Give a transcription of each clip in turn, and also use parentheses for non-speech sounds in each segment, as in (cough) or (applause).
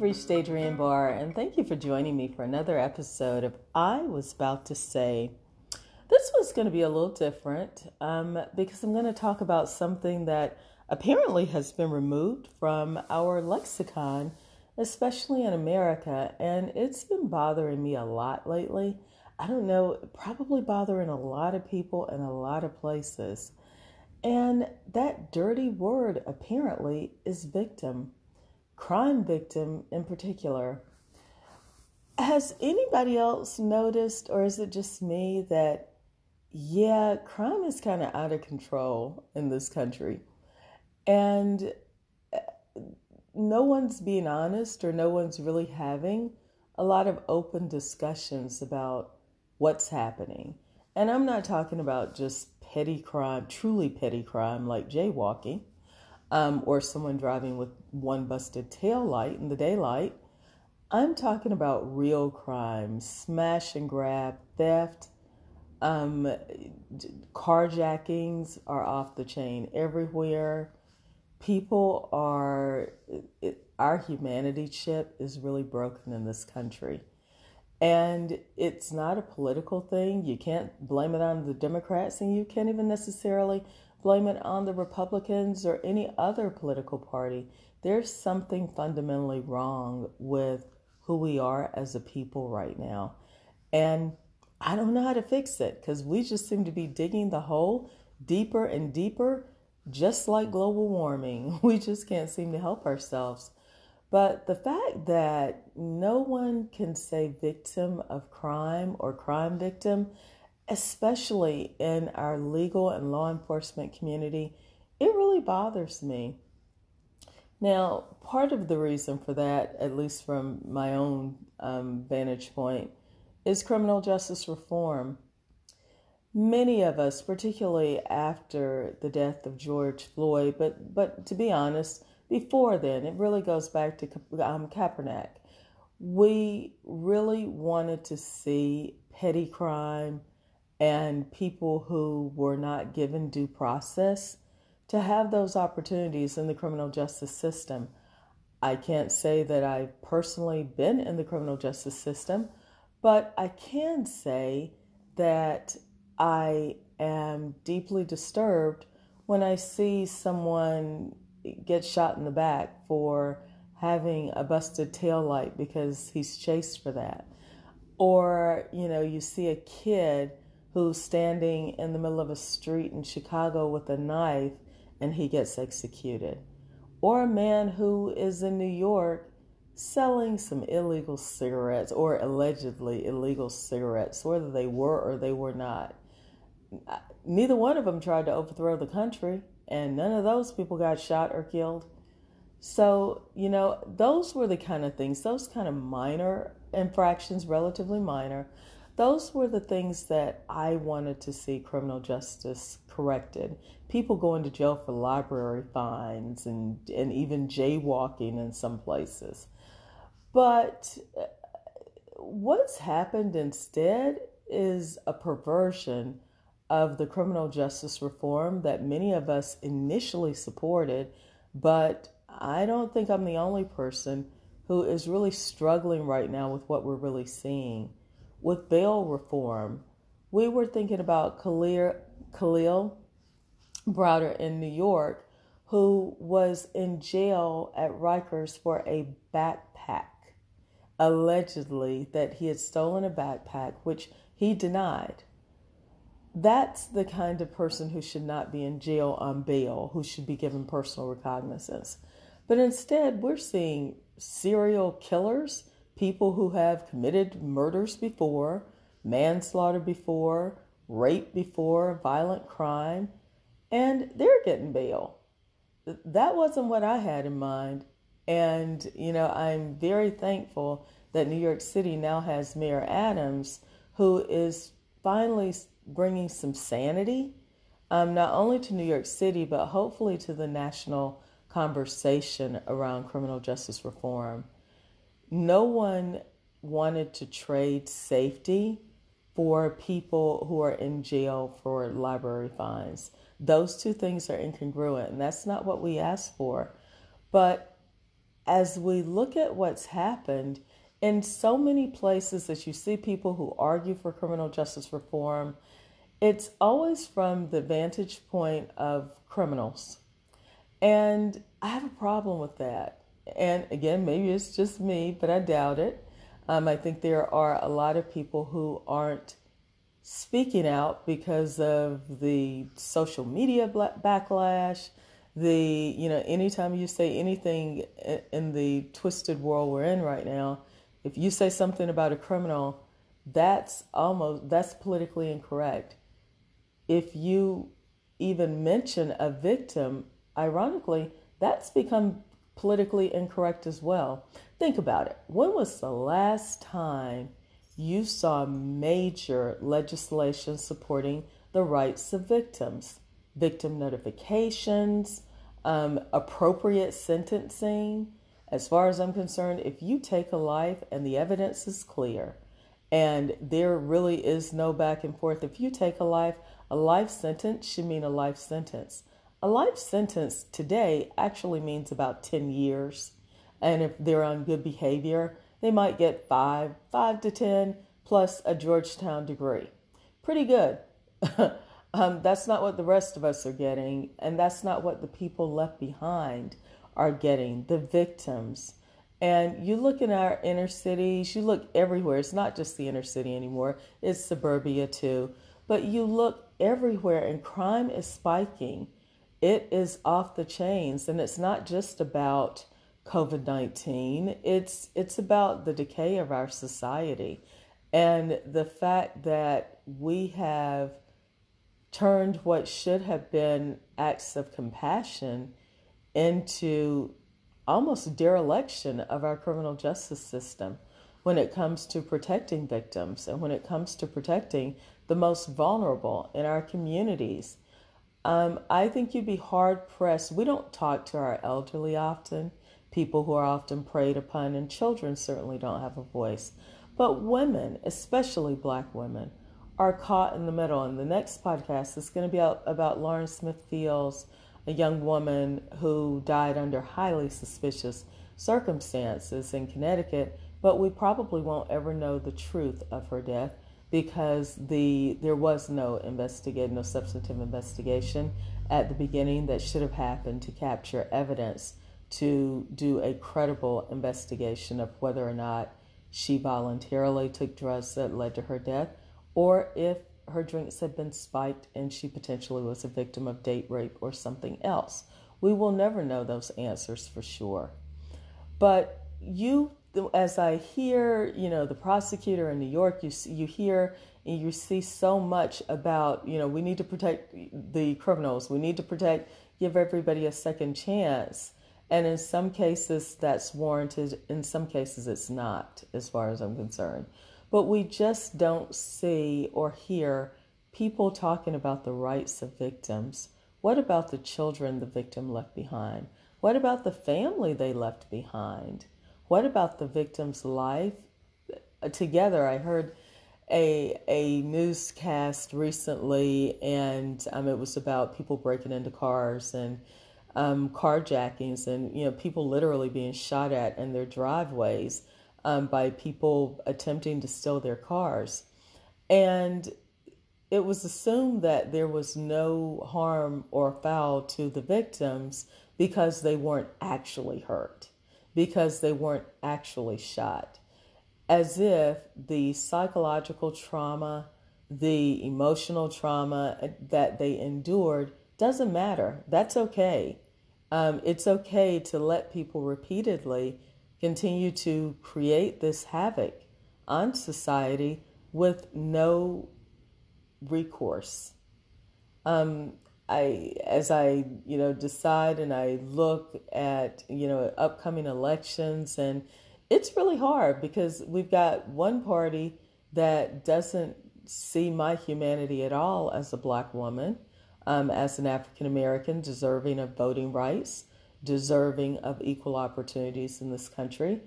You've reached Barr, and thank you for joining me for another episode of I Was About to Say. This one's going to be a little different um, because I'm going to talk about something that apparently has been removed from our lexicon, especially in America, and it's been bothering me a lot lately. I don't know, probably bothering a lot of people in a lot of places. And that dirty word apparently is victim, crime victim in particular. Has anybody else noticed, or is it just me, that yeah, crime is kind of out of control in this country? And uh, no one's being honest, or no one's really having a lot of open discussions about what's happening. And I'm not talking about just petty crime, truly petty crime like jaywalking, um, or someone driving with one busted tail light in the daylight. I'm talking about real crime, smash and grab, theft, um, carjackings are off the chain everywhere. People are, it, our humanity chip is really broken in this country. And it's not a political thing. You can't blame it on the Democrats, and you can't even necessarily blame it on the Republicans or any other political party. There's something fundamentally wrong with who we are as a people right now. And I don't know how to fix it because we just seem to be digging the hole deeper and deeper, just like global warming. (laughs) We just can't seem to help ourselves. But the fact that no one can say victim of crime or crime victim, especially in our legal and law enforcement community, it really bothers me. Now, part of the reason for that, at least from my own um, vantage point, is criminal justice reform. Many of us, particularly after the death of George Floyd, but but to be honest, before then, it really goes back to um, Kaepernick. We really wanted to see petty crime and people who were not given due process to have those opportunities in the criminal justice system. I can't say that I've personally been in the criminal justice system, but I can say that I am deeply disturbed when I see someone get shot in the back for having a busted tail light because he's chased for that. Or, you know, you see a kid who's standing in the middle of a street in Chicago with a knife and he gets executed. Or a man who is in New York selling some illegal cigarettes or allegedly illegal cigarettes, whether they were or they were not. Neither one of them tried to overthrow the country and none of those people got shot or killed. So, you know, those were the kind of things, those kind of minor infractions, relatively minor, those were the things that I wanted to see criminal justice corrected. People going to jail for library fines and, and even jaywalking in some places. But uh, what's happened instead is a perversion of the criminal justice reform that many of us initially supported, but I don't think I'm the only person who is really struggling right now with what we're really seeing. With bail reform, we were thinking about Kalief, Kalief Browder in New York, who was in jail at Rikers for a backpack, allegedly that he had stolen a backpack, which he denied that's the kind of person who should not be in jail on bail, who should be given personal recognizance. But instead, we're seeing serial killers, people who have committed murders before, manslaughter before, rape before, violent crime, and they're getting bail. That wasn't what I had in mind. And, you know, I'm very thankful that New York City now has Mayor Adams, who is finally bringing some sanity, um, not only to New York City, but hopefully to the national conversation around criminal justice reform. No one wanted to trade safety for people who are in jail for library fines. Those two things are incongruent, and that's not what we asked for. But as we look at what's happened in so many places that you see people who argue for criminal justice reform, it's always from the vantage point of criminals. And I have a problem with that. And again, maybe it's just me, but I doubt it. Um, I think there are a lot of people who aren't speaking out because of the social media backlash. The, you know, anytime you say anything in the twisted world we're in right now, if you say something about a criminal, that's almost that's politically incorrect. If you even mention a victim, ironically, that's become politically incorrect as well. Think about it. When was the last time you saw major legislation supporting the rights of victims? Victim notifications, um, appropriate sentencing. As far as I'm concerned, if you take a life and the evidence is clear and there really is no back and forth, if you take a life, a life sentence should mean a life sentence. A life sentence today actually means about 10 years. And if they're on good behavior, they might get five, five to 10 plus a Georgetown degree. Pretty good. (laughs) um, that's not what the rest of us are getting. And that's not what the people left behind are getting, the victims. And you look in our inner cities, you look everywhere. It's not just the inner city anymore, it's suburbia too. But you look everywhere, and crime is spiking it is off the chains and it's not just about covid-19 it's it's about the decay of our society and the fact that we have turned what should have been acts of compassion into almost dereliction of our criminal justice system when it comes to protecting victims and when it comes to protecting the most vulnerable in our communities um, I think you'd be hard pressed. We don't talk to our elderly often, people who are often preyed upon, and children certainly don't have a voice. But women, especially black women, are caught in the middle. And the next podcast is going to be about Lauren Smith Fields, a young woman who died under highly suspicious circumstances in Connecticut, but we probably won't ever know the truth of her death because the there was no investigate no substantive investigation at the beginning that should have happened to capture evidence to do a credible investigation of whether or not she voluntarily took drugs that led to her death or if her drinks had been spiked and she potentially was a victim of date rape or something else. We will never know those answers for sure. But you as I hear, you know, the prosecutor in New York, you see, you hear and you see so much about, you know, we need to protect the criminals. We need to protect, give everybody a second chance. And in some cases, that's warranted. In some cases, it's not, as far as I'm concerned. But we just don't see or hear people talking about the rights of victims. What about the children the victim left behind? What about the family they left behind? What about the victim's life? Together, I heard a a newscast recently, and um, it was about people breaking into cars and um, carjackings, and you know people literally being shot at in their driveways um, by people attempting to steal their cars, and it was assumed that there was no harm or foul to the victims because they weren't actually hurt because they weren't actually shot. As if the psychological trauma, the emotional trauma that they endured doesn't matter. That's okay. Um, it's okay to let people repeatedly continue to create this havoc on society with no recourse. Um, I as I you know decide and I look at you know upcoming elections and it's really hard because we've got one party that doesn't see my humanity at all as a black woman, um, as an African American deserving of voting rights, deserving of equal opportunities in this country.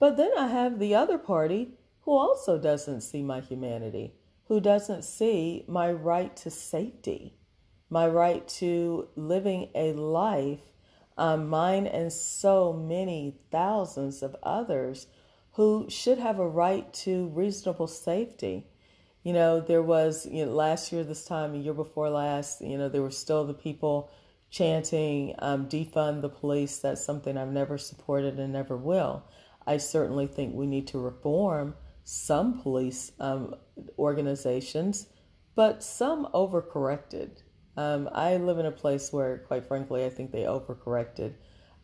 But then I have the other party who also doesn't see my humanity, who doesn't see my right to safety my right to living a life um, mine and so many thousands of others who should have a right to reasonable safety. You know, there was you know, last year, this time, a year before last, you know, there were still the people chanting, um, defund the police. That's something I've never supported and never will. I certainly think we need to reform some police um, organizations, but some overcorrected. Um, I live in a place where, quite frankly, I think they overcorrected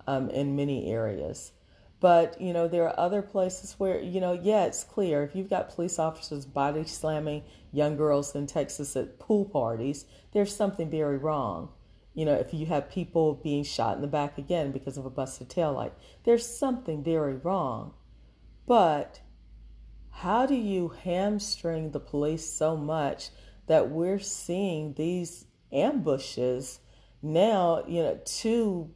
um, in many areas. But, you know, there are other places where, you know, yeah, it's clear. If you've got police officers body slamming young girls in Texas at pool parties, there's something very wrong. You know, if you have people being shot in the back again because of a busted taillight, there's something very wrong. But how do you hamstring the police so much that we're seeing these ambushes now, you know, two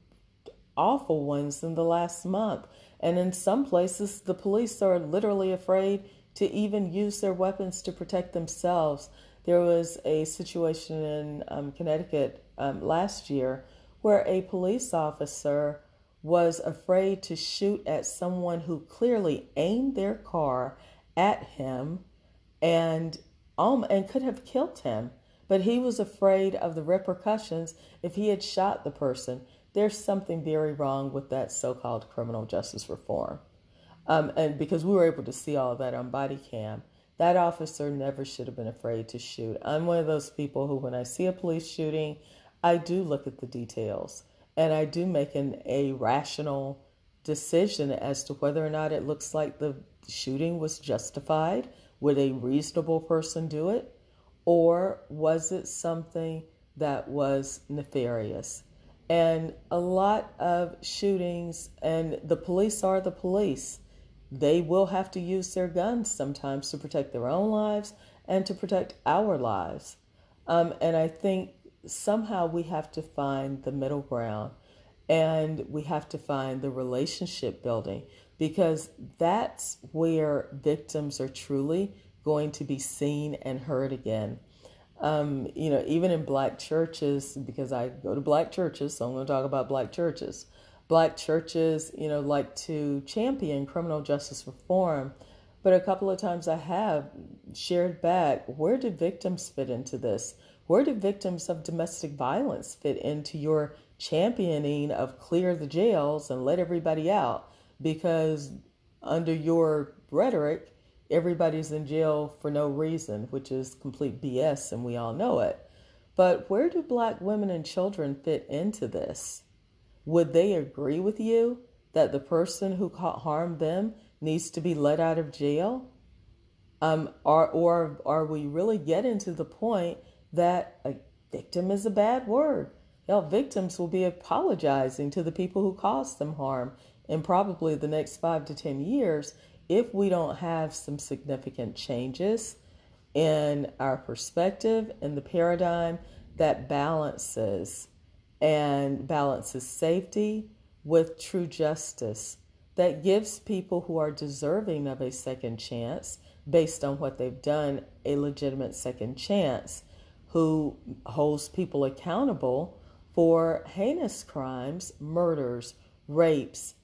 awful ones in the last month? And in some places, the police are literally afraid to even use their weapons to protect themselves. There was a situation in um, Connecticut um, last year where a police officer was afraid to shoot at someone who clearly aimed their car at him and um, and could have killed him. But he was afraid of the repercussions if he had shot the person. There's something very wrong with that so-called criminal justice reform. Um, and because we were able to see all of that on body cam, that officer never should have been afraid to shoot. I'm one of those people who, when I see a police shooting, I do look at the details and I do make an a rational decision as to whether or not it looks like the shooting was justified. Would a reasonable person do it? Or was it something that was nefarious? And a lot of shootings, and the police are the police, they will have to use their guns sometimes to protect their own lives and to protect our lives. Um, and I think somehow we have to find the middle ground and we have to find the relationship building because that's where victims are truly going to be seen and heard again. Um, you know, even in black churches, because I go to black churches, so I'm going to talk about black churches. Black churches, you know, like to champion criminal justice reform, but a couple of times I have shared back where do victims fit into this? Where do victims of domestic violence fit into your championing of clear the jails and let everybody out? Because under your rhetoric, everybody's in jail for no reason, which is complete BS, and we all know it. But where do black women and children fit into this? Would they agree with you that the person who harmed them needs to be let out of jail? Um, or, or are we really getting to the point that a victim is a bad word. Hell, victims will be apologizing to the people who caused them harm in probably the next five to 10 years if we don't have some significant changes in our perspective and the paradigm that balances and balances safety with true justice that gives people who are deserving of a second chance based on what they've done a legitimate second chance who holds people accountable for heinous crimes, murders, rapes.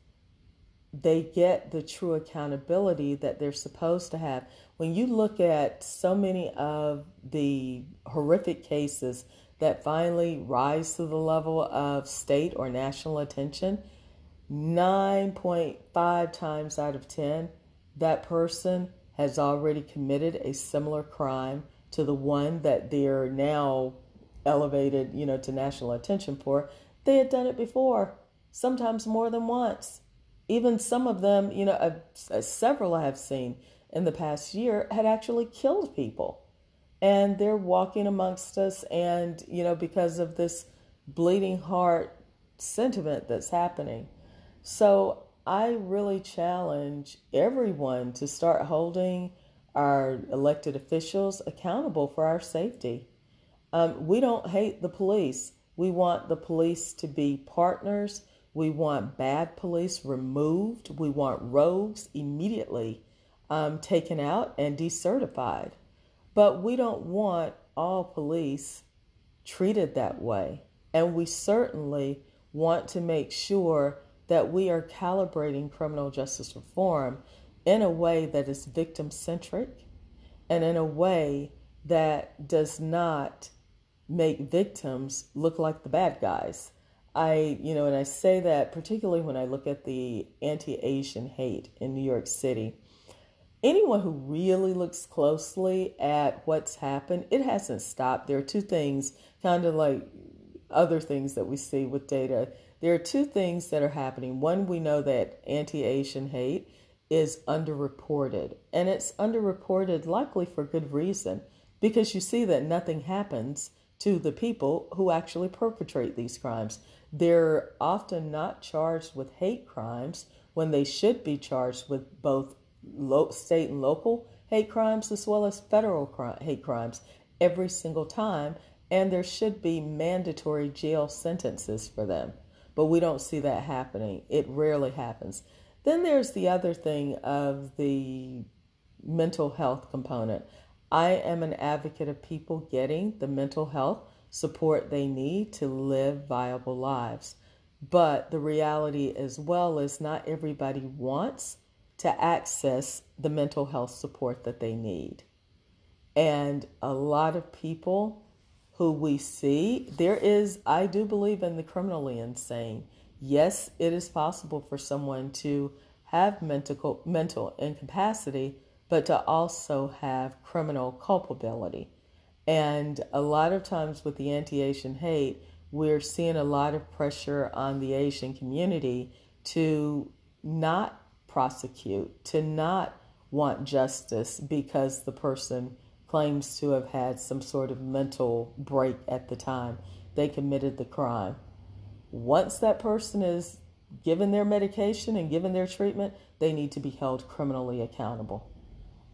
They get the true accountability that they're supposed to have. When you look at so many of the horrific cases that finally rise to the level of state or national attention, 9.5 times out of 10, that person has already committed a similar crime to the one that they're now elevated, you know, to national attention for, they had done it before, sometimes more than once. Even some of them, you know, uh, uh, several I have seen in the past year had actually killed people. And they're walking amongst us, and, you know, because of this bleeding heart sentiment that's happening. So I really challenge everyone to start holding our elected officials accountable for our safety. Um, we don't hate the police. We want the police to be partners. We want bad police removed. We want rogues immediately um, taken out and decertified. But we don't want all police treated that way. And we certainly want to make sure that we are calibrating criminal justice reform in a way that is victim centric and in a way that does not make victims look like the bad guys. I, you know, and I say that particularly when I look at the anti Asian hate in New York City. Anyone who really looks closely at what's happened, it hasn't stopped. There are two things, kind of like other things that we see with data. There are two things that are happening. One, we know that anti Asian hate is underreported, and it's underreported likely for good reason because you see that nothing happens to the people who actually perpetrate these crimes. They're often not charged with hate crimes when they should be charged with both state and local hate crimes as well as federal hate crimes every single time, and there should be mandatory jail sentences for them. But we don't see that happening. It rarely happens. Then there's the other thing of the mental health component. I am an advocate of people getting the mental health support they need to live viable lives. But the reality as well is not everybody wants to access the mental health support that they need. And a lot of people who we see, there is, I do believe in the criminally insane yes, it is possible for someone to have mental, mental incapacity, but to also have criminal culpability. And a lot of times with the anti Asian hate, we're seeing a lot of pressure on the Asian community to not prosecute, to not want justice because the person claims to have had some sort of mental break at the time they committed the crime once that person is given their medication and given their treatment, they need to be held criminally accountable.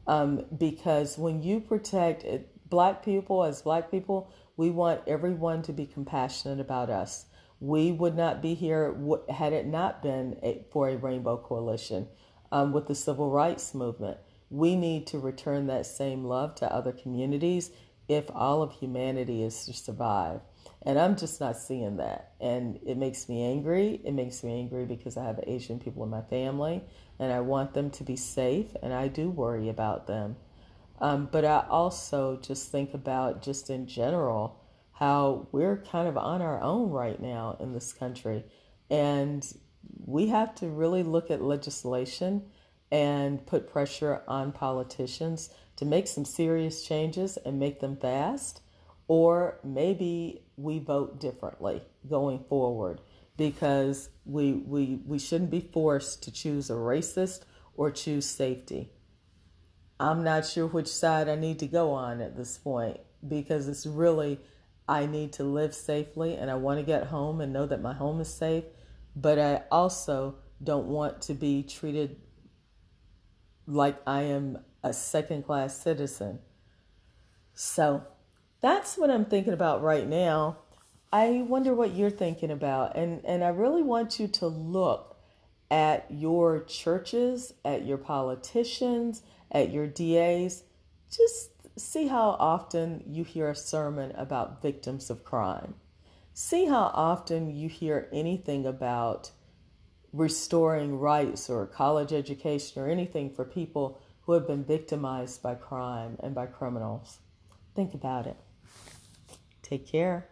Um, because when you protect black people, as black people, we want everyone to be compassionate about us. We would not be here had it not been a, for a Rainbow Coalition um, with the civil rights movement. We need to return that same love to other communities if all of humanity is to survive. And I'm just not seeing that. And it makes me angry. It makes me angry because I have Asian people in my family and I want them to be safe and I do worry about them. Um, but I also just think about, just in general, how we're kind of on our own right now in this country. And we have to really look at legislation and put pressure on politicians to make some serious changes and make them fast or maybe we vote differently going forward because we, we, we shouldn't be forced to choose a racist or choose safety. I'm not sure which side I need to go on at this point because it's really, I need to live safely and I want to get home and know that my home is safe, but I also don't want to be treated like I am a second class citizen. So, that's what I'm thinking about right now. I wonder what you're thinking about. And, and I really want you to look at your churches, at your politicians, at your DAs. Just see how often you hear a sermon about victims of crime. See how often you hear anything about restoring rights or college education or anything for people who have been victimized by crime and by criminals. Think about it. Take care.